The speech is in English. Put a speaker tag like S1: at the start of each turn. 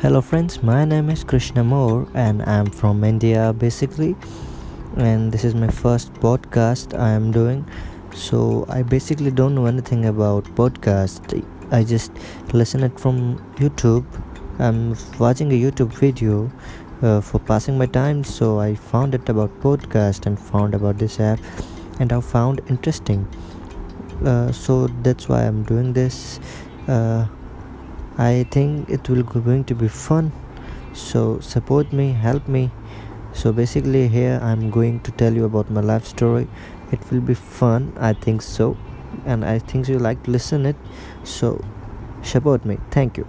S1: Hello, friends. My name is Krishna Moore, and I'm from India basically. And this is my first podcast I am doing. So, I basically don't know anything about podcast. I just listen it from YouTube. I'm watching a YouTube video uh, for passing my time. So, I found it about podcast and found about this app, and I found interesting. Uh, so that's why I'm doing this. Uh, I think it will go- going to be fun. So support me, help me. So basically, here I'm going to tell you about my life story. It will be fun, I think so, and I think you like to listen it. So support me. Thank you.